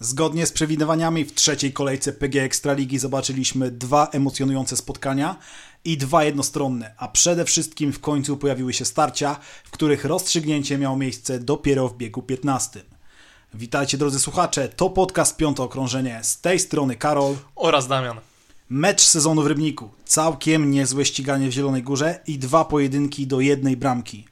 Zgodnie z przewidywaniami w trzeciej kolejce PG Ekstraligi zobaczyliśmy dwa emocjonujące spotkania i dwa jednostronne, a przede wszystkim w końcu pojawiły się starcia, w których rozstrzygnięcie miało miejsce dopiero w biegu 15. Witajcie drodzy słuchacze, to podcast Piąte Okrążenie. Z tej strony Karol oraz Damian. Mecz sezonu w Rybniku. Całkiem niezłe ściganie w Zielonej Górze i dwa pojedynki do jednej bramki.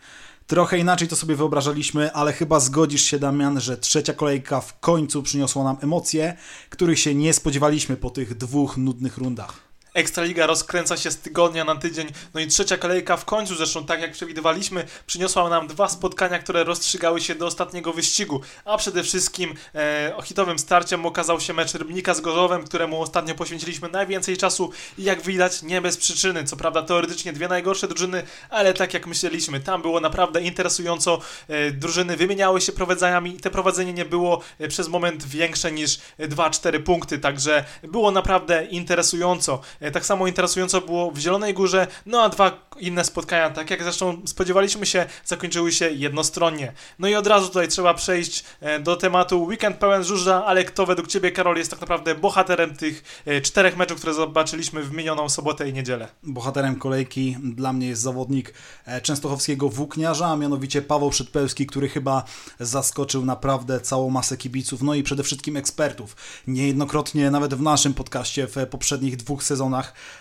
Trochę inaczej to sobie wyobrażaliśmy, ale chyba zgodzisz się, Damian, że trzecia kolejka w końcu przyniosła nam emocje, których się nie spodziewaliśmy po tych dwóch nudnych rundach. Ekstraliga rozkręca się z tygodnia na tydzień. No i trzecia kolejka w końcu, zresztą tak jak przewidywaliśmy, przyniosła nam dwa spotkania, które rozstrzygały się do ostatniego wyścigu. A przede wszystkim e, hitowym starciem okazał się mecz Rybnika z Gorzowem, któremu ostatnio poświęciliśmy najwięcej czasu i jak widać nie bez przyczyny. Co prawda teoretycznie dwie najgorsze drużyny, ale tak jak myśleliśmy, tam było naprawdę interesująco. E, drużyny wymieniały się prowadzeniami i te prowadzenie nie było e, przez moment większe niż 2-4 punkty, także było naprawdę interesująco. E, tak samo interesująco było w Zielonej Górze, no a dwa inne spotkania, tak jak zresztą spodziewaliśmy się, zakończyły się jednostronnie. No i od razu tutaj trzeba przejść e, do tematu weekend pełen żużla, ale kto według Ciebie, Karol, jest tak naprawdę bohaterem tych e, czterech meczów, które zobaczyliśmy w minioną sobotę i niedzielę? Bohaterem kolejki dla mnie jest zawodnik częstochowskiego włókniarza, a mianowicie Paweł Przedpełski, który chyba zaskoczył naprawdę całą masę kibiców, no i przede wszystkim ekspertów. Niejednokrotnie nawet w naszym podcaście w poprzednich dwóch sezonach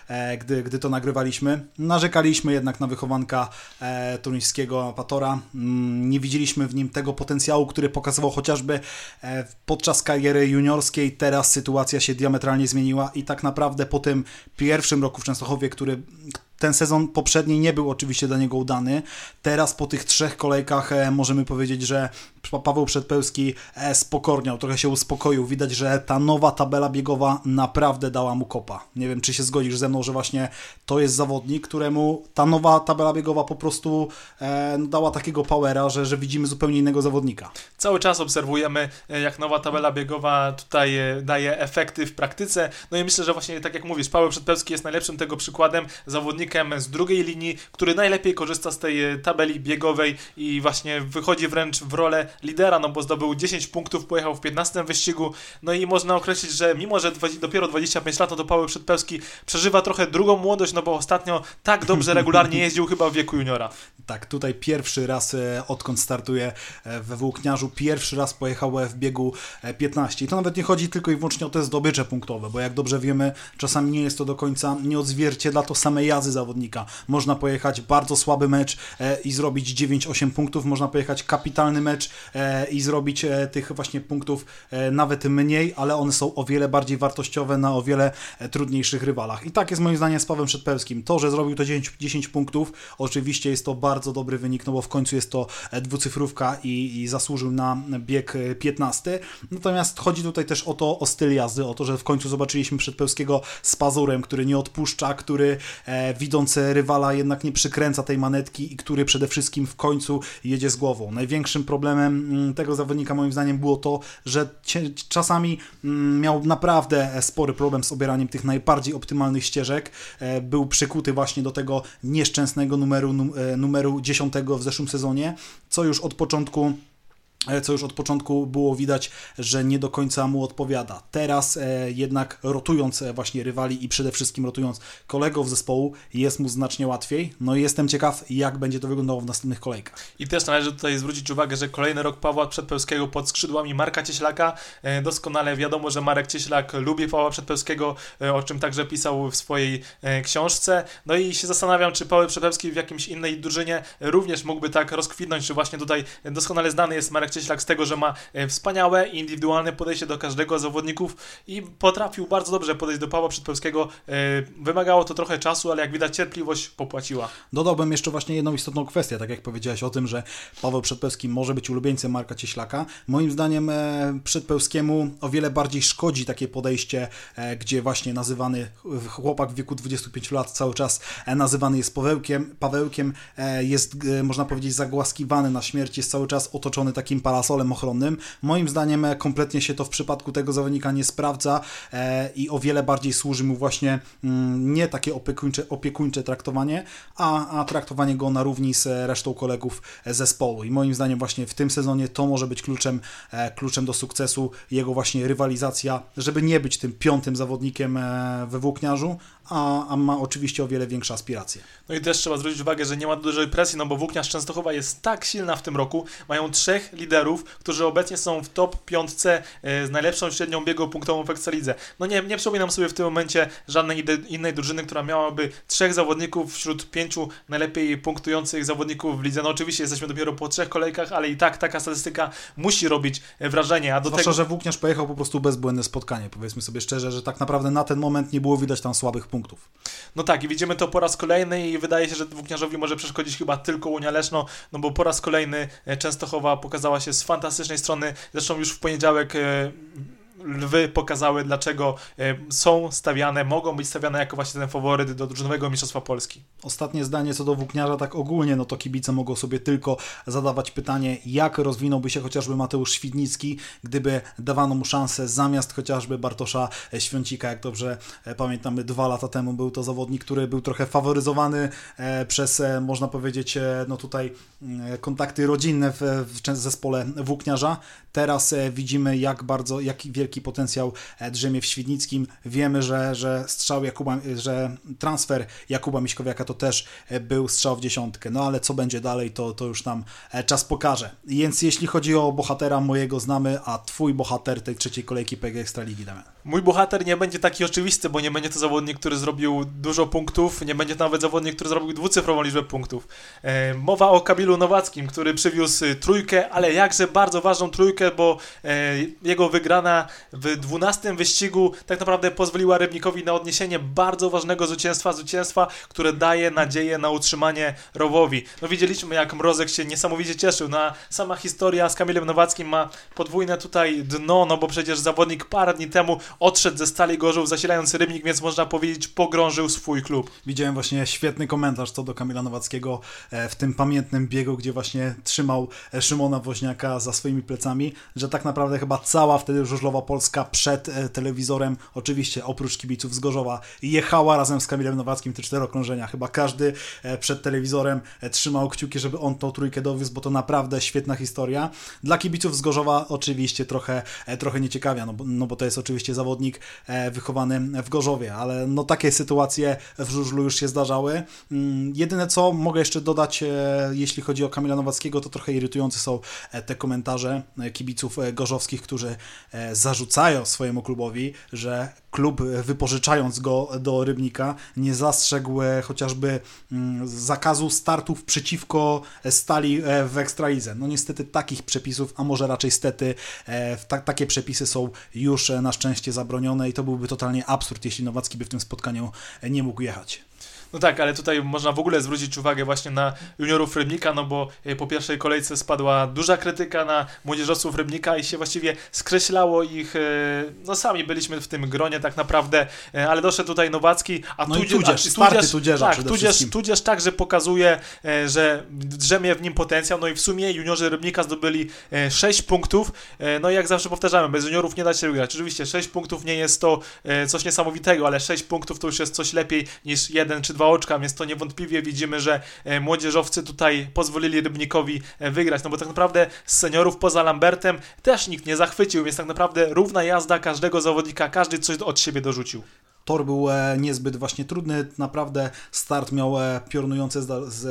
e, gdy, gdy to nagrywaliśmy. Narzekaliśmy jednak na wychowanka e, turyńskiego Patora. Mm, nie widzieliśmy w nim tego potencjału, który pokazywał chociażby e, podczas kariery juniorskiej. Teraz sytuacja się diametralnie zmieniła i tak naprawdę po tym pierwszym roku w Częstochowie, który ten sezon poprzedni nie był oczywiście dla niego udany. Teraz po tych trzech kolejkach możemy powiedzieć, że Paweł Przedpełski e, spokorniał, trochę się uspokoił. Widać, że ta nowa tabela biegowa naprawdę dała mu kopa. Nie wiem, czy się zgodzisz ze mną, że właśnie to jest zawodnik, któremu ta nowa tabela biegowa po prostu e, dała takiego powera, że, że widzimy zupełnie innego zawodnika. Cały czas obserwujemy, e, jak nowa tabela biegowa tutaj daje efekty w praktyce. No i myślę, że właśnie tak jak mówisz, Paweł Przedpełski jest najlepszym tego przykładem. Zawodnikiem z drugiej linii, który najlepiej korzysta z tej tabeli biegowej i właśnie wychodzi wręcz w rolę lidera, no bo zdobył 10 punktów, pojechał w 15 wyścigu, no i można określić, że mimo, że dopiero 25 lat, to Paweł Przedpełski przeżywa trochę drugą młodość, no bo ostatnio tak dobrze regularnie jeździł chyba w wieku juniora. Tak, tutaj pierwszy raz e, odkąd startuje e, we Włókniarzu, pierwszy raz pojechał w biegu 15 e, i to nawet nie chodzi tylko i wyłącznie o te zdobycze punktowe, bo jak dobrze wiemy, czasami nie jest to do końca, nie odzwierciedla to samej jazdy zawodnika. Można pojechać bardzo słaby mecz i zrobić 9-8 punktów, można pojechać kapitalny mecz E, i zrobić e, tych właśnie punktów e, nawet mniej, ale one są o wiele bardziej wartościowe na o wiele trudniejszych rywalach. I tak jest moim zdaniem z Pawłem Przedpełskim. To, że zrobił to 10, 10 punktów, oczywiście jest to bardzo dobry wynik, no bo w końcu jest to dwucyfrówka i, i zasłużył na bieg 15. Natomiast chodzi tutaj też o to, o styl jazdy, o to, że w końcu zobaczyliśmy Przedpełskiego z pazurem, który nie odpuszcza, który e, widząc rywala jednak nie przykręca tej manetki i który przede wszystkim w końcu jedzie z głową. Największym problemem Mm, tego zawodnika moim zdaniem było to, że czasami mm, miał naprawdę spory problem z obieraniem tych najbardziej optymalnych ścieżek. E, był przykuty właśnie do tego nieszczęsnego numeru, e, numeru 10 w zeszłym sezonie, co już od początku co już od początku było widać, że nie do końca mu odpowiada. Teraz e, jednak rotując e, właśnie rywali i przede wszystkim rotując kolegów zespołu jest mu znacznie łatwiej. No i jestem ciekaw, jak będzie to wyglądało w następnych kolejkach. I też należy tutaj zwrócić uwagę, że kolejny rok Pawła Przedpełskiego pod skrzydłami Marka Cieślaka. E, doskonale wiadomo, że Marek Cieślak lubi Pawła Przedpełskiego, o czym także pisał w swojej książce. No i się zastanawiam, czy Paweł Przedpełski w jakimś innej drużynie również mógłby tak rozkwitnąć, czy właśnie tutaj doskonale znany jest Marek Cieślak z tego, że ma e, wspaniałe, indywidualne podejście do każdego z zawodników i potrafił bardzo dobrze podejść do Pawła Przedpełskiego. E, wymagało to trochę czasu, ale jak widać cierpliwość popłaciła. Dodałbym jeszcze właśnie jedną istotną kwestię, tak jak powiedziałeś o tym, że Paweł Przedpełski może być ulubieńcem Marka Cieślaka. Moim zdaniem e, Przedpełskiemu o wiele bardziej szkodzi takie podejście, gdzie właśnie nazywany chłopak w wieku 25 lat cały czas nazywany jest Pawełkiem, Pawełkiem jest, można powiedzieć, zagłaskiwany na śmierć, jest cały czas otoczony takim parasolem ochronnym. Moim zdaniem kompletnie się to w przypadku tego zawodnika nie sprawdza i o wiele bardziej służy mu właśnie mm, nie takie opiekuńcze, opiekuńcze traktowanie, a, a traktowanie go na równi z resztą kolegów zespołu. I moim zdaniem właśnie w tym sezonie to może być kluczem, kluczem do sukcesu, jego właśnie rywalizacja, żeby nie być tym piątym zawodnikiem we włókniarzu, a, a ma oczywiście o wiele większe aspiracje. No i też trzeba zwrócić uwagę, że nie ma dużej presji, no bo Włókniarz Częstochowa jest tak silna w tym roku, mają trzech liderów, którzy obecnie są w top piątce e, z najlepszą średnią biegu punktową w Ekstralidze. No nie, nie przypominam sobie w tym momencie żadnej innej drużyny, która miałaby trzech zawodników wśród pięciu najlepiej punktujących zawodników w lidze. No oczywiście jesteśmy dopiero po trzech kolejkach, ale i tak taka statystyka musi robić e, wrażenie. A do Zwłaszcza, tego... że Włókniarz pojechał po prostu bezbłędne spotkanie, powiedzmy sobie szczerze, że tak naprawdę na ten moment nie było widać tam słabych punktów punktów. No tak, i widzimy to po raz kolejny i wydaje się, że Włókniarzowi może przeszkodzić chyba tylko Unia Leszno, no bo po raz kolejny e, Częstochowa pokazała się z fantastycznej strony, zresztą już w poniedziałek e, lwy pokazały, dlaczego e, są stawiane, mogą być stawiane jako właśnie ten faworyt do drużynowego Mistrzostwa Polski. Ostatnie zdanie co do Włókniarza, tak ogólnie, no to kibice mogą sobie tylko zadawać pytanie, jak rozwinąłby się chociażby Mateusz Świdnicki, gdyby dawano mu szansę zamiast chociażby Bartosza Świącika, jak dobrze e, pamiętamy, dwa lata temu był to zawodnik, który był trochę faworyzowany e, przez, można powiedzieć, no tutaj mm, kontakty rodzinne w, w zespole Włókniarza. Teraz widzimy, jak bardzo, jak wielki wielki potencjał e, drzemie w Świdnickim. Wiemy, że, że strzał Jakuba, że transfer Jakuba Miśkowiaka to też e, był strzał w dziesiątkę. No ale co będzie dalej, to, to już nam e, czas pokaże. Więc jeśli chodzi o bohatera mojego znamy, a twój bohater tej trzeciej kolejki PG Ekstraligi, Damian. Mój bohater nie będzie taki oczywisty, bo nie będzie to zawodnik, który zrobił dużo punktów, nie będzie to nawet zawodnik, który zrobił dwucyfrową liczbę punktów. E, mowa o Kabilu Nowackim, który przywiózł trójkę, ale jakże bardzo ważną trójkę, bo e, jego wygrana w 12 wyścigu tak naprawdę pozwoliła Rybnikowi na odniesienie bardzo ważnego zwycięstwa, zwycięstwa, które daje nadzieję na utrzymanie rowowi. No widzieliśmy jak Mrozek się niesamowicie cieszył, no sama historia z Kamilem Nowackim ma podwójne tutaj dno, no bo przecież zawodnik parę dni temu odszedł ze Stali Gorzów zasilając Rybnik, więc można powiedzieć pogrążył swój klub. Widziałem właśnie świetny komentarz co do Kamila Nowackiego e, w tym pamiętnym biegu, gdzie właśnie trzymał e, Szymona Woźniaka za swoimi plecami, że tak naprawdę chyba cała wtedy żużlowa Polska przed e, telewizorem, oczywiście oprócz kibiców z Gorzowa, jechała razem z Kamilem Nowackim te cztery okrążenia. Chyba każdy przed telewizorem trzymał kciuki, żeby on tą trójkę dowiózł, bo to naprawdę świetna historia. Dla kibiców z Gorzowa oczywiście trochę, trochę nieciekawia, no bo, no bo to jest oczywiście zawód zawodnik e, wychowany w Gorzowie, ale no takie sytuacje w żużlu już się zdarzały. Mm, jedyne co mogę jeszcze dodać, e, jeśli chodzi o Kamila Nowackiego, to trochę irytujące są e, te komentarze kibiców gorzowskich, którzy zarzucają swojemu klubowi, że klub wypożyczając go do Rybnika nie zastrzegł chociażby mm, zakazu startów przeciwko stali w Ekstralidze. No niestety takich przepisów, a może raczej stety, takie przepisy są już na szczęście zabronione i to byłby totalnie absurd, jeśli Nowacki by w tym spotkaniu nie mógł jechać. No tak, ale tutaj można w ogóle zwrócić uwagę właśnie na juniorów Rybnika, no bo e, po pierwszej kolejce spadła duża krytyka na młodzieżowców Rybnika i się właściwie skreślało ich, e, no sami byliśmy w tym gronie tak naprawdę, e, ale doszedł tutaj Nowacki, a no tudzież, tudzież, tudzież, tudzieża tak, tudzież, tudzież także pokazuje, że drzemie w nim potencjał, no i w sumie juniorzy Rybnika zdobyli 6 punktów, no i jak zawsze powtarzamy, bez juniorów nie da się wygrać. Oczywiście 6 punktów nie jest to coś niesamowitego, ale 6 punktów to już jest coś lepiej niż 1 czy dwa oczka, więc to niewątpliwie widzimy, że e, młodzieżowcy tutaj pozwolili Rybnikowi e, wygrać, no bo tak naprawdę z seniorów poza Lambertem też nikt nie zachwycił, więc tak naprawdę równa jazda każdego zawodnika, każdy coś od siebie dorzucił. Tor był e, niezbyt właśnie trudny, naprawdę start miał e, piorunujące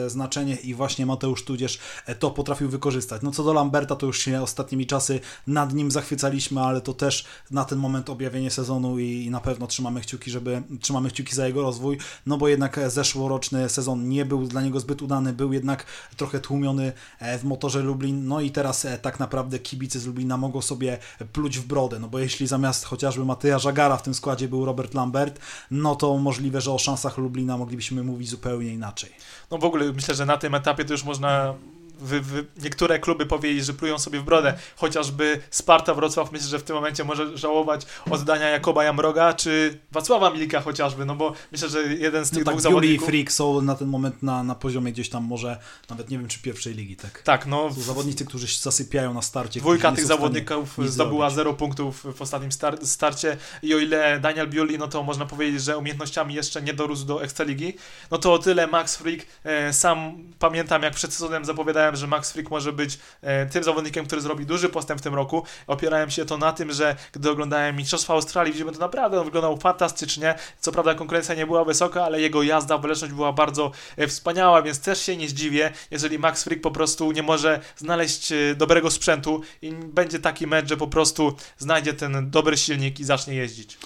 znaczenie i właśnie Mateusz Tudzież e, to potrafił wykorzystać. No co do Lamberta, to już się ostatnimi czasy nad nim zachwycaliśmy, ale to też na ten moment objawienie sezonu i na pewno trzymamy kciuki, żeby trzymamy kciuki za jego rozwój, no bo jednak zeszłoroczny sezon nie był dla niego zbyt udany, był jednak trochę tłumiony w motorze Lublin, no i teraz tak naprawdę kibice z Lublina mogą sobie pluć w brodę, no bo jeśli zamiast chociażby Mateja Żagara w tym składzie był Robert Lambert, no to możliwe, że o szansach Lublina moglibyśmy mówić zupełnie inaczej. No w ogóle myślę, że na tym etapie to już można wy, wy, niektóre kluby powiedzieli, że plują sobie w brodę, chociażby Sparta Wrocław myślę, że w tym momencie może żałować oddania Jakoba Jamroga, czy Wacława Milika chociażby, no bo myślę, że jeden z tych no dwóch tak, zawodników... i Freak są na ten moment na, na poziomie gdzieś tam może, nawet nie wiem czy pierwszej ligi, tak? Tak, no... Są zawodnicy, którzy się zasypiają na starcie. Dwójka tych zawodników zdobyła zero punktów w ostatnim star starcie i o ile Daniel Biuli, no to można powiedzieć, że umiejętnościami jeszcze nie dorósł do Ekstraligi, no to o tyle Max Freak, e, sam pamiętam jak przed sezonem zapowiadałem, że Max Freak może być e, tym zawodnikiem, który zrobi duży postęp w tym roku. Opierałem się to na tym, że gdy oglądałem Mistrzostwa Australii, widzimy to naprawdę, on wyglądał fantastycznie. Co prawda konkurencja nie była wysoka, ale jego jazda, waleczność była bardzo e, wspaniała, więc też się nie zdziwię, jeżeli Max Freak po prostu nie może znaleźć e, dobrego sprzętu i będzie taki mecz, że po prostu znajdzie ten dobry silnik i zacznie jeździć.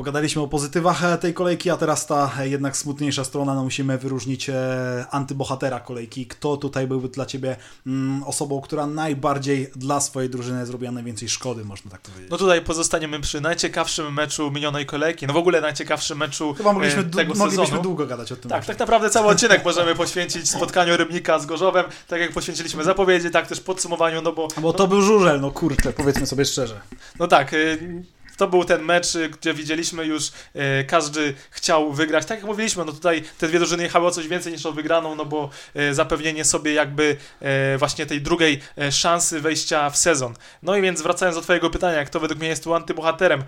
Pogadaliśmy o pozytywach e, tej kolejki, a teraz ta e, jednak smutniejsza strona. No musimy wyróżnić e, antybohatera kolejki. Kto tutaj byłby dla Ciebie mm, osobą, która najbardziej dla swojej drużyny zrobiła najwięcej szkody, można tak powiedzieć? No tutaj pozostaniemy przy najciekawszym meczu minionej kolejki. No w ogóle najciekawszym meczu Chyba mogliśmy, tego moglibyśmy sezonu. długo gadać o tym. Tak, meczu. tak naprawdę cały odcinek możemy poświęcić spotkaniu Rybnika z Gorzowem, tak jak poświęciliśmy zapowiedzi, tak też podsumowaniu, no bo... Bo to był żurzel, no kurczę, powiedzmy sobie szczerze. No tak, to był ten mecz, y, gdzie widzieliśmy już, y, każdy chciał wygrać. Tak jak mówiliśmy, no tutaj te dwie drużyny jechały o coś więcej niż o wygraną, no bo y, zapewnienie sobie jakby y, właśnie tej drugiej szansy wejścia w sezon. No i więc wracając do twojego pytania, kto według mnie jest tu antybohaterem?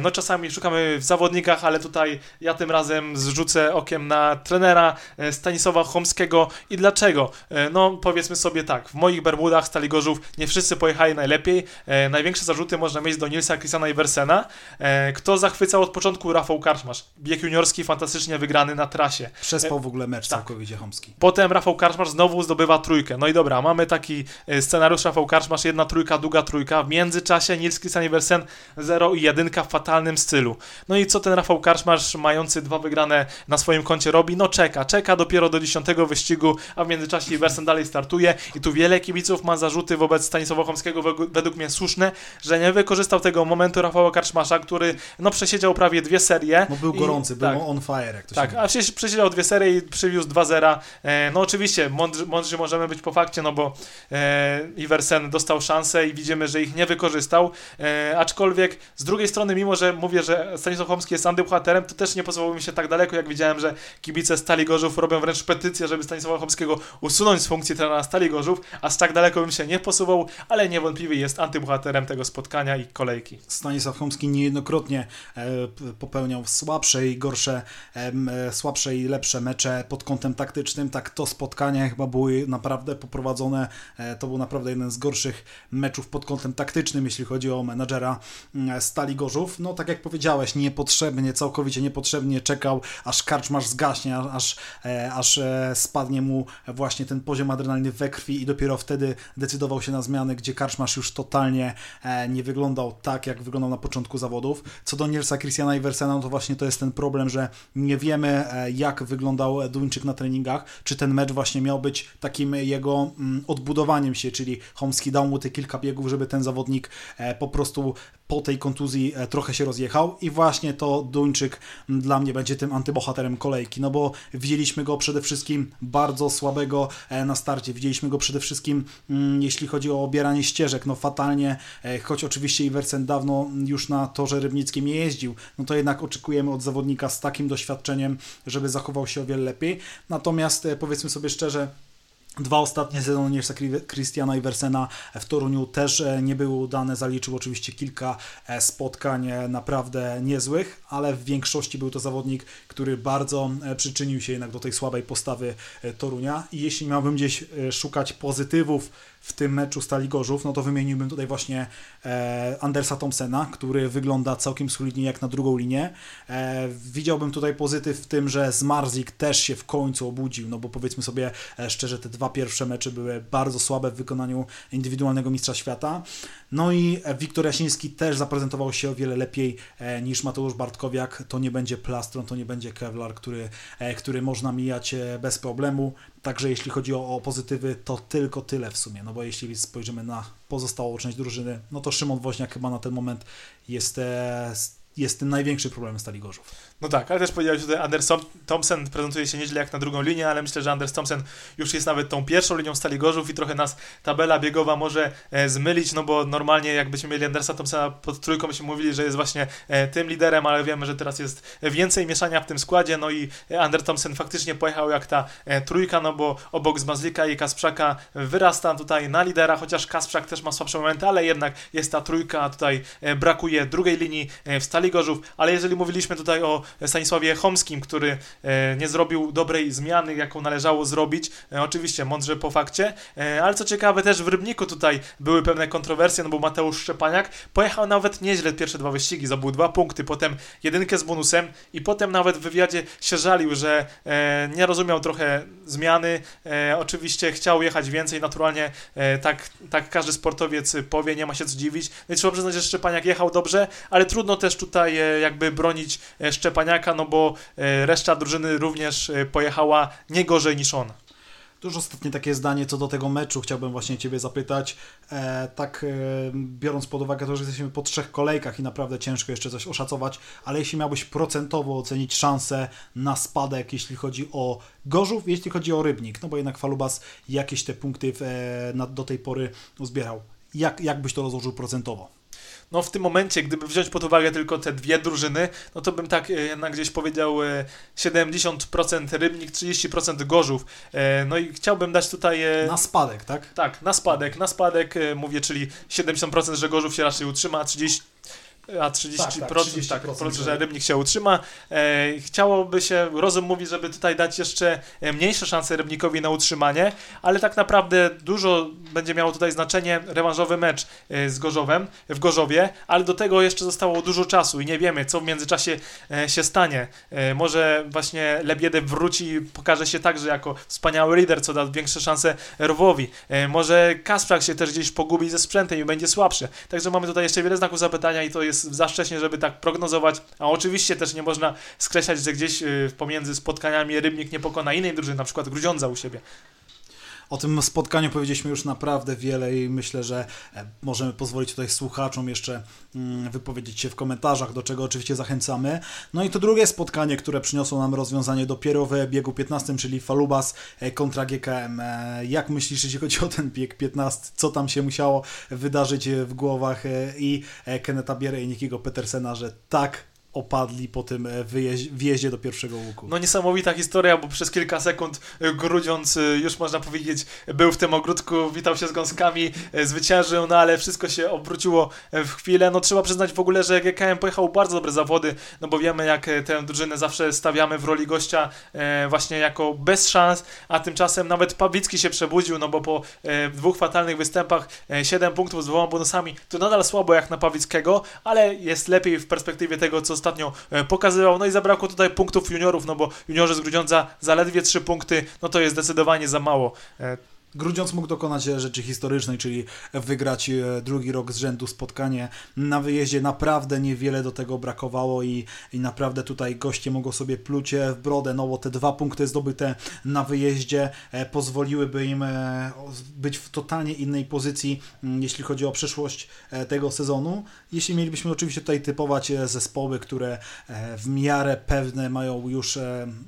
No czasami szukamy w zawodnikach, ale tutaj ja tym razem zrzucę okiem na trenera Stanisława Chomskiego i dlaczego? No powiedzmy sobie tak, w moich Bermudach Stali Gorzów nie wszyscy pojechali najlepiej. Największe zarzuty można mieć do Nilsa Christiana Iversena, E, Kto zachwycał od początku? Rafał Karczmasz. Bieg juniorski fantastycznie wygrany na trasie. Przespał w ogóle mecz tak. całkowicie Chomski. Potem Rafał Karczmasz znowu zdobywa trójkę. No i dobra, mamy taki e, scenariusz Rafał Karczmasz, jedna trójka, długa trójka. W międzyczasie Nils Christian Iversen 0 i jedynka w fatalnym stylu. No i co ten Rafał Karczmasz, mający dwa wygrane na swoim koncie robi? No czeka, czeka dopiero do dziesiątego wyścigu, a w międzyczasie Iversen dalej startuje i tu wiele kibiców ma zarzuty wobec Stanisława Chomskiego, według mnie słuszne, że nie wykorzystał tego momentu Rafała Karczmasza, który no przesiedział prawie dwie serie. No był i- gorący, tak. był on fire, jak to Tak, się a przecież przesiedział dwie serie i przywiózł 2-0. E, no oczywiście, mądrzy, mądrzy możemy być po fakcie, no bo e, Iversen dostał szansę i widzimy, że ich nie wykorzystał. E, aczkolwiek z drugiej strony, mimo że mówię, że Stanisław Chomski jest antybohaterem, to też nie posuwałbym się tak daleko, jak widziałem, że kibice Stali Gorzów robią wręcz petycję, żeby Stanisława Chomskiego usunąć z funkcji trenera Stali Gorzów, aż tak daleko bym się nie posuwał, ale niewątpliwie jest antybohaterem tego spotkania i kolejki. Stanisław Chomski niejednokrotnie e, popełniał słabsze i gorsze, e, słabsze i lepsze mecze pod kątem taktycznym. Tak to spotkanie chyba były naprawdę poprowadzone. E, to był naprawdę jeden z gorszych meczów pod kątem taktycznym, jeśli chodzi o menadżera Stali Gorzów. No tak jak powiedziałeś, niepotrzebnie, całkowicie niepotrzebnie czekał, aż karczmasz zgaśnie, aż, aż spadnie mu właśnie ten poziom adrenaliny we krwi i dopiero wtedy decydował się na zmiany, gdzie karczmasz już totalnie nie wyglądał tak, jak wyglądał na początku zawodów. Co do Nielsa Christiana Iversena, no to właśnie to jest ten problem, że nie wiemy, e, jak wyglądał Duńczyk na treningach, czy ten mecz właśnie miał być takim jego mm, odbudowaniem się, czyli Homski dał mu te kilka biegów, żeby ten zawodnik e, po prostu po tej kontuzji e, trochę się rozjechał i właśnie to Duńczyk dla mnie będzie tym antybohaterem kolejki, no bo widzieliśmy go przede wszystkim bardzo słabego e, na starcie, widzieliśmy go przede wszystkim mm, jeśli chodzi o obieranie ścieżek, no fatalnie, e, choć oczywiście Iversen dawno już na torze rybnickim nie jeździł, no to jednak oczekujemy od zawodnika z takim doświadczeniem, żeby zachował się o wiele lepiej, natomiast powiedzmy sobie szczerze, Dwa ostatnie sezony Christiana Iversena w Toruniu też e, nie były udane. Zaliczył oczywiście kilka e, spotkań e, naprawdę niezłych, ale w większości był to zawodnik, który bardzo przyczynił się jednak do tej słabej postawy Torunia. I jeśli miałbym gdzieś szukać pozytywów w tym meczu Stali Gorzów, no to wymieniłbym tutaj właśnie e, Andersa Thompsona, który wygląda całkiem solidnie jak na drugą linię. E, widziałbym tutaj pozytyw w tym, że Zmarzik też się w końcu obudził, no bo powiedzmy sobie e, szczerze, te dwa pierwsze mecze były bardzo słabe w wykonaniu indywidualnego mistrza świata. No i Wiktor Jasiński też zaprezentował się o wiele lepiej niż Mateusz Bartkowiak. To nie będzie plastron, to nie będzie Kevlar, który, który można mijać bez problemu. Także jeśli chodzi o, o pozytywy, to tylko tyle w sumie. No bo jeśli spojrzymy na pozostałą część drużyny, no to Szymon Woźniak chyba na ten moment jest e, jest tym największy problem Stali Gorzów. No tak, ale też powiedziałeś tutaj, Anders Thompson prezentuje się nieźle jak na drugą linię, ale myślę, że Anders Thompson już jest nawet tą pierwszą linią Stali Gorzów i trochę nas tabela biegowa może e, zmylić, no bo normalnie jakbyśmy mieli Andersa Thompsona pod trójką, byśmy mówili, że jest właśnie e, tym liderem, ale wiemy, że teraz jest więcej mieszania w tym składzie, no i Anders Thompson faktycznie pojechał jak ta e, trójka, no bo obok Zmazlika i Kasprzaka wyrasta tutaj na lidera, chociaż Kasprzak też ma słabsze momenty, ale jednak jest ta trójka, tutaj e, brakuje drugiej linii e, w Stali Gorzów, ale jeżeli mówiliśmy tutaj o Stanisławie Chomskim, który e, nie zrobił dobrej zmiany, jaką należało zrobić, oczywiście mądrze po fakcie, ale co ciekawe też w Rybniku tutaj były pewne kontrowersje, no bo Mateusz Szczepaniak pojechał nawet nieźle pierwsze dwa wyścigi, zdobył dwa punkty, potem jedynkę z bonusem i potem nawet w wywiadzie się żalił, że nie rozumiał trochę zmiany, oczywiście chciał jechać więcej, naturalnie tak, tak każdy sportowiec powie, nie ma się co dziwić, no i trzeba przyznać, że Szczepaniak jechał dobrze, ale trudno też tutaj jakby bronić e, Szczepaniaka, no bo e, reszta drużyny również e, pojechała nie gorzej niż on. To już ostatnie takie zdanie co do tego meczu chciałbym właśnie Ciebie zapytać. E, tak e, biorąc pod uwagę to, że jesteśmy po trzech kolejkach i naprawdę ciężko jeszcze coś oszacować, ale jeśli miałbyś procentowo ocenić szansę na spadek, jeśli chodzi o Gorzów, jeśli chodzi o Rybnik, no bo jednak Falubas jakieś te punkty w, e, na, do tej pory uzbierał. Jak, jak byś to rozłożył procentowo? No w tym momencie, gdyby wziąć pod uwagę tylko te dwie drużyny, no to bym tak e, jednak gdzieś powiedział 70% e, Rybnik, 30% Gorzów. E, no i chciałbym dać tutaj... Na spadek, tak? Tak, na spadek, na spadek mówię, czyli 70%, że Gorzów się raczej utrzyma, a 30 a 30%, tak, tak, 30%, tak, że Rybnik się utrzyma. E, chciałoby się, rozum mówi, żeby tutaj dać jeszcze e, mniejsze szanse Rybnikowi na utrzymanie, ale tak naprawdę dużo będzie miało tutaj znaczenie rewanżowy mecz e, z Gorzowem, w Gorzowie, ale do tego jeszcze zostało dużo czasu i nie wiemy, co w międzyczasie e, się stanie. E, może właśnie Lebiedew wróci i pokaże się także jako wspaniały lider, co da większe szanse Rwowi. E, może Kasprzak się też gdzieś pogubi ze sprzętem i będzie słabszy. Także mamy tutaj jeszcze wiele znaków zapytania i to jest jest za wcześnie, żeby tak prognozować, a oczywiście też nie można skreślać, że gdzieś y, pomiędzy spotkaniami Rybnik nie pokona innej drużyny, na przykład Grudziądza u siebie. O tym spotkaniu powiedzieliśmy już naprawdę wiele i myślę, że e, możemy pozwolić tutaj słuchaczom jeszcze mm, wypowiedzieć się w komentarzach, do czego oczywiście zachęcamy. No i to drugie spotkanie, które przyniosło nam rozwiązanie dopiero w biegu 15, czyli Falubas e, kontra GKM. E, jak myślisz, jeśli chodzi o ten bieg 15, co tam się musiało wydarzyć w głowach i Keneta Biery i Nikiego Petersena, że tak opadli po tym e, wjeździe do pierwszego łuku. No niesamowita historia, bo przez kilka sekund e, Grudziąc e, już można powiedzieć był w tym ogródku, witał się z gąskami, zwyciężył, no ale wszystko się obróciło w chwilę. No trzeba przyznać w ogóle, że GKM pojechał bardzo dobre zawody, no bo wiemy jak tę drużynę zawsze stawiamy w roli gościa właśnie jako bez szans, a tymczasem nawet Pawlicki się przebudził, no bo po dwóch fatalnych występach 7 punktów z dwoma bonusami to nadal słabo jak na Pawlickiego, ale jest lepiej w perspektywie tego, co ostatnio e, pokazywał. No i zabrakło tutaj punktów juniorów, no bo juniorzy z Grudziądza zaledwie 3 punkty, no to jest zdecydowanie za mało. Grudziądz mógł dokonać rzeczy historycznej, czyli wygrać e, drugi rok z rzędu spotkanie na wyjeździe. Naprawdę niewiele do tego brakowało i, i naprawdę tutaj goście mogą sobie pluć w brodę. No bo te dwa punkty zdobyte na wyjeździe e, pozwoliłyby im e, być w totalnie innej pozycji, mm, jeśli chodzi o przyszłość tego sezonu. Jeśli mielibyśmy oczywiście tutaj typować zespoły, które w miarę pewne mają już,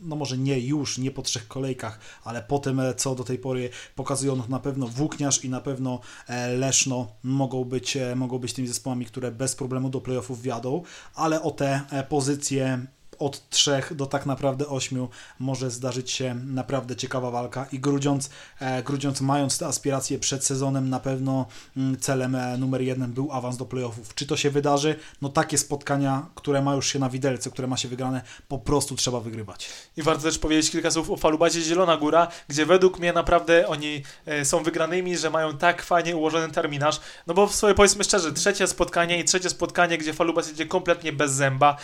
no może nie już, nie po trzech kolejkach, ale po tym, co do tej pory pokazało pokazują na pewno Włókniarz i na pewno e, Leszno mogą być, e, mogą być tymi zespołami, które bez problemu do playoffów wiadą, ale o te e, pozycje od trzech do tak naprawdę ośmiu może zdarzyć się naprawdę ciekawa walka i Grudziądz, e, Grudziądz mając te aspiracje przed sezonem na pewno mm, celem e, numer jeden był awans do playoffów. Czy to się wydarzy? No takie spotkania, które ma już się na widelce, które ma się wygrane, po prostu trzeba wygrywać. I warto też powiedzieć kilka słów o Falubacie Zielona Góra, gdzie według mnie naprawdę oni e, są wygranymi, że mają tak fajnie ułożony terminarz, no bo sobie powiedzmy szczerze, trzecie spotkanie i trzecie spotkanie, gdzie Falubas jedzie kompletnie bez zęba,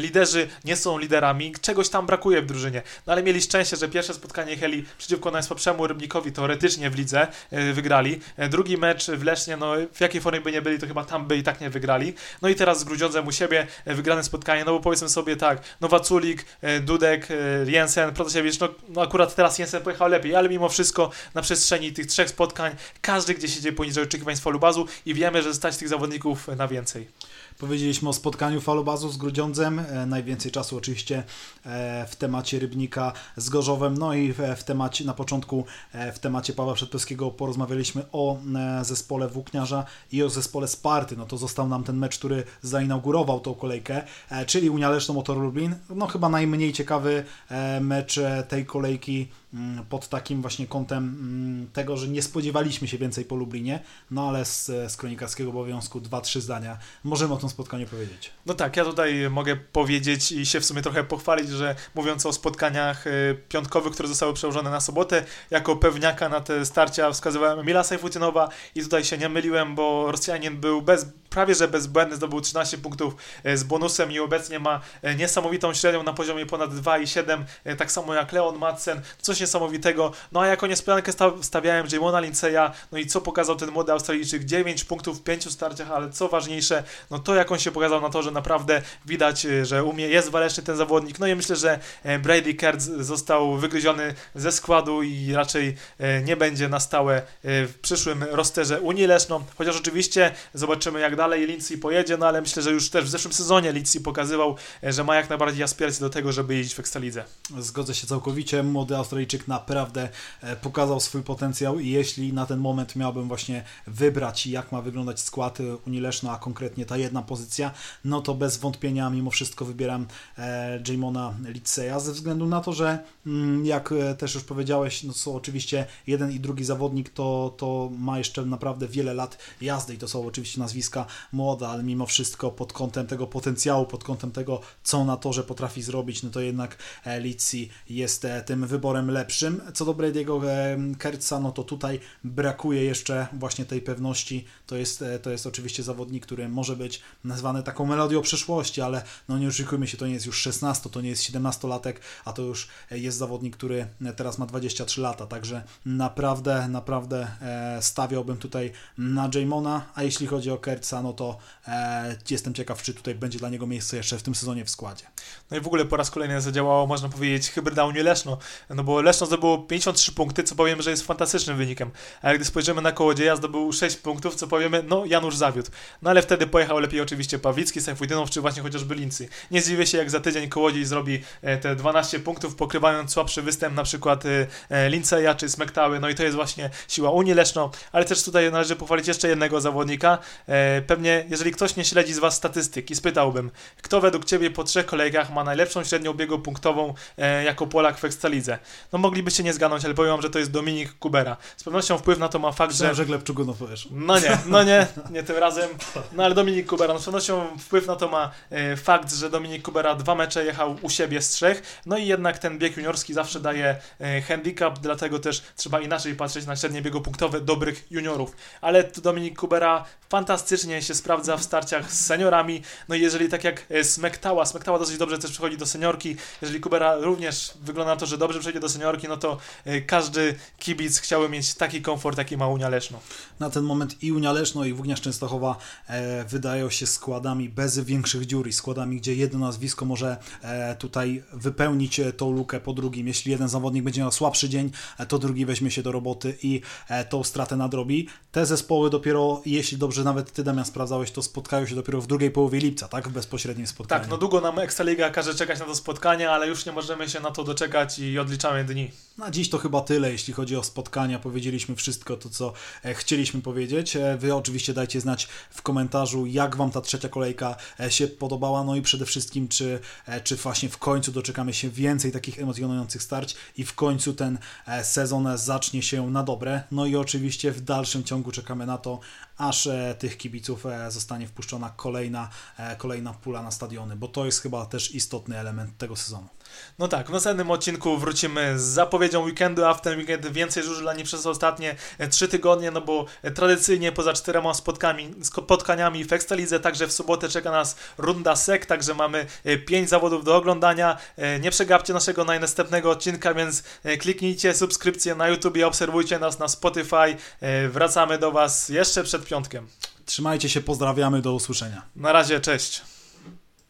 liderzy nie są liderami, czegoś tam brakuje w drużynie. No ale mieli szczęście, że pierwsze spotkanie Heli przeciwko najsłabszemu Rybnikowi teoretycznie w lidze yy, wygrali. Yy, drugi mecz w Lesznie, no w jakiej formie by nie byli, to chyba tam by i tak nie wygrali. No i teraz z Grudziądzem u siebie yy, wygrane spotkanie, no bo powiedzmy sobie tak, Nowaculik, Dudek, Jensen, Protasiewicz, no, no akurat teraz Jensen pojechał lepiej, ale mimo wszystko na przestrzeni tych trzech spotkań każdy gdzieś idzie poniżej oczekiwań z bazu i wiemy, że stać tych zawodników na więcej. Powiedzieliśmy o spotkaniu falobazu z Grudziądzem, e, najwięcej czasu oczywiście e, w temacie Rybnika z Gorzowem, no i w temacie, na początku w temacie Pawła Przedpolskiego porozmawialiśmy o zespole Włókniarza i o zespole Sparty, no to został nam ten mecz, który zainaugurował tą kolejkę, czyli Unia Leszno Motor Lublin, no chyba najmniej ciekawy mecz tej kolejki Mm, pod takim właśnie kątem mm, tego, że nie spodziewaliśmy się więcej po Lublinie, no ale z, z kronikarskiego obowiązku dwa, trzy zdania. Możemy o tym spotkaniu powiedzieć. No tak, ja tutaj mogę powiedzieć i się w sumie trochę pochwalić, że mówiąc o spotkaniach y, piątkowych, które zostały przełożone na sobotę, jako pewniaka na te starcia wskazywałem Emila Sajfutynowa i tutaj się nie myliłem, bo Rosjanin był bez prawie że bezbłędny, zdobył 13 punktów e, z bonusem i obecnie ma e, niesamowitą średnią na poziomie ponad 2,7, e, tak samo jak Leon Madsen, coś niesamowitego. No a jako niespodziankę stawiałem Jamona Linceya, no i co pokazał ten młody Australijczyk? 9 punktów w 5 starciach, ale co ważniejsze, no to jak on się pokazał na to, że naprawdę widać, że umie, jest waleczny ten zawodnik. No i myślę, że Brady Kertz został wygryziony ze składu i raczej nie będzie na stałe w przyszłym rosterze Unii Leszno, chociaż oczywiście zobaczymy jak dalej Lindsay pojedzie, no ale myślę, że już też w zeszłym sezonie Lindsay pokazywał, e, że ma jak najbardziej aspiracje do tego, żeby jeździć w Ekstralidze. Zgodzę się całkowicie, młody Australijczyk naprawdę e, pokazał swój potencjał i jeśli na ten moment miałbym właśnie wybrać, jak ma wyglądać skład Unii Leszno, a konkretnie ta jedna pozycja, no to bez wątpienia mimo wszystko wybieram e, Jamona Litseya, ze względu na to, że mm, jak też już powiedziałeś, no są oczywiście jeden i drugi zawodnik, to, to ma jeszcze naprawdę wiele lat jazdy i to są oczywiście nazwiska młoda, ale mimo wszystko pod kątem tego potencjału, pod kątem tego, co na torze potrafi zrobić, no to jednak e, Litsi jest e, tym wyborem lepszym. Co do Brady'ego e, Kertza, no to tutaj brakuje jeszcze właśnie tej pewności. To jest, to jest oczywiście zawodnik, który może być nazwany taką melodią przyszłości, ale no nie oszukujmy się, to nie jest już 16, to nie jest 17-latek, a to już jest zawodnik, który teraz ma 23 lata, także naprawdę, naprawdę stawiałbym tutaj na Jamona, a jeśli chodzi o Kertza, no to e, jestem ciekaw, czy tutaj będzie dla niego miejsce jeszcze w tym sezonie w składzie. No i w ogóle po raz kolejny zadziałało, można powiedzieć, hybryda Unii Leszno, no bo Leszno zdobyło 53 punkty, co powiem, że jest fantastycznym wynikiem, ale gdy spojrzymy na Kołodzieja, zdobył 6 punktów, co powiemy, no Janusz zawiódł. No ale wtedy pojechał lepiej oczywiście Pawlicki, Sejfudynow, czy właśnie chociażby Lincy. Nie zdziwię się, jak za tydzień Kołodziej zrobi e, te 12 punktów, pokrywając słabszy występ na przykład e, e, Linceja czy Smektały, no i to jest właśnie siła Unii Leszno, ale też tutaj należy pochwalić jeszcze jednego zawodnika, pewnie jeżeli ktoś nie śledzi z Was statystyki, spytałbym, kto według Ciebie po trzech kolejkach ma najlepszą średnią biegu punktową e, jako Polak w Ekstralidze? No moglibyście nie zgadnąć, ale powiem że to jest Dominik Kubera. Z pewnością wpływ na to ma fakt, Myślałem, że... że Gleb Czugunow powiesz. No nie, no nie, nie tym razem. No ale Dominik Kubera, no z pewnością wpływ na to ma e, fakt, że Dominik Kubera dwa mecze jechał u siebie z trzech, no i jednak ten bieg juniorski zawsze daje e, handicap, dlatego też trzeba inaczej patrzeć na średnie biegu punktowe dobrych juniorów. Ale Dominik Kubera fantastycznie się sprawdza w starciach z seniorami. No i jeżeli tak jak e, Smektała, Smektała dosyć dobrze też przechodzi do seniorki, jeżeli Kubera również wygląda na to, że dobrze przejdzie do seniorki, no to e, każdy kibic chciałby mieć taki komfort, jaki ma Unia Leszno. Na ten moment i Unia Leszno i Włókniarz Częstochowa e, wydają się składami bez większych dziur i składami, gdzie jedno nazwisko może e, tutaj wypełnić e, tą lukę po drugim. Jeśli jeden zawodnik będzie miał słabszy dzień, to drugi weźmie się do roboty i e, tą stratę nadrobi. Te zespoły dopiero, jeśli dobrze nawet Ty Damian sprawdzałeś, to spotkają się dopiero w drugiej połowie lipca, tak? W bezpośrednim spotkaniu. Tak, no długo nam Ekstraliga każe czekać na to spotkanie, ale już nie możemy się na to doczekać i odliczamy dni. Na dziś to chyba tyle, jeśli chodzi o spotkania. Powiedzieliśmy wszystko to, co e, chcieliśmy powiedzieć. E, wy oczywiście dajcie znać w komentarzu, jak Wam ta trzecia kolejka e, się podobała, no i przede wszystkim, czy, czy właśnie w końcu doczekamy się więcej takich emocjonujących starć i w końcu ten sezon zacznie się na dobre. No i oczywiście w dalszym ciągu czekamy na to, aż tych kibiców zostanie wpuszczona kolejna, kolejna pula na stadiony, bo to jest chyba też istotny element tego sezonu. No tak, w następnym odcinku wrócimy z zapowiedzią weekendu, a w ten weekend więcej żużla przez ostatnie e, trzy tygodnie, no bo e, tradycyjnie poza czterema spotkami, spotkaniami w Ekstralidze, także w sobotę czeka nas runda SEK, także mamy e, pięć zawodów do oglądania. Nie przegapcie naszego najnastępnego odcinka, więc kliknijcie subskrypcję na YouTube i obserwujcie nas na Spotify. Wracamy do Was jeszcze przed piątkiem. Trzymajcie się, pozdrawiamy, do usłyszenia. Na razie, cześć.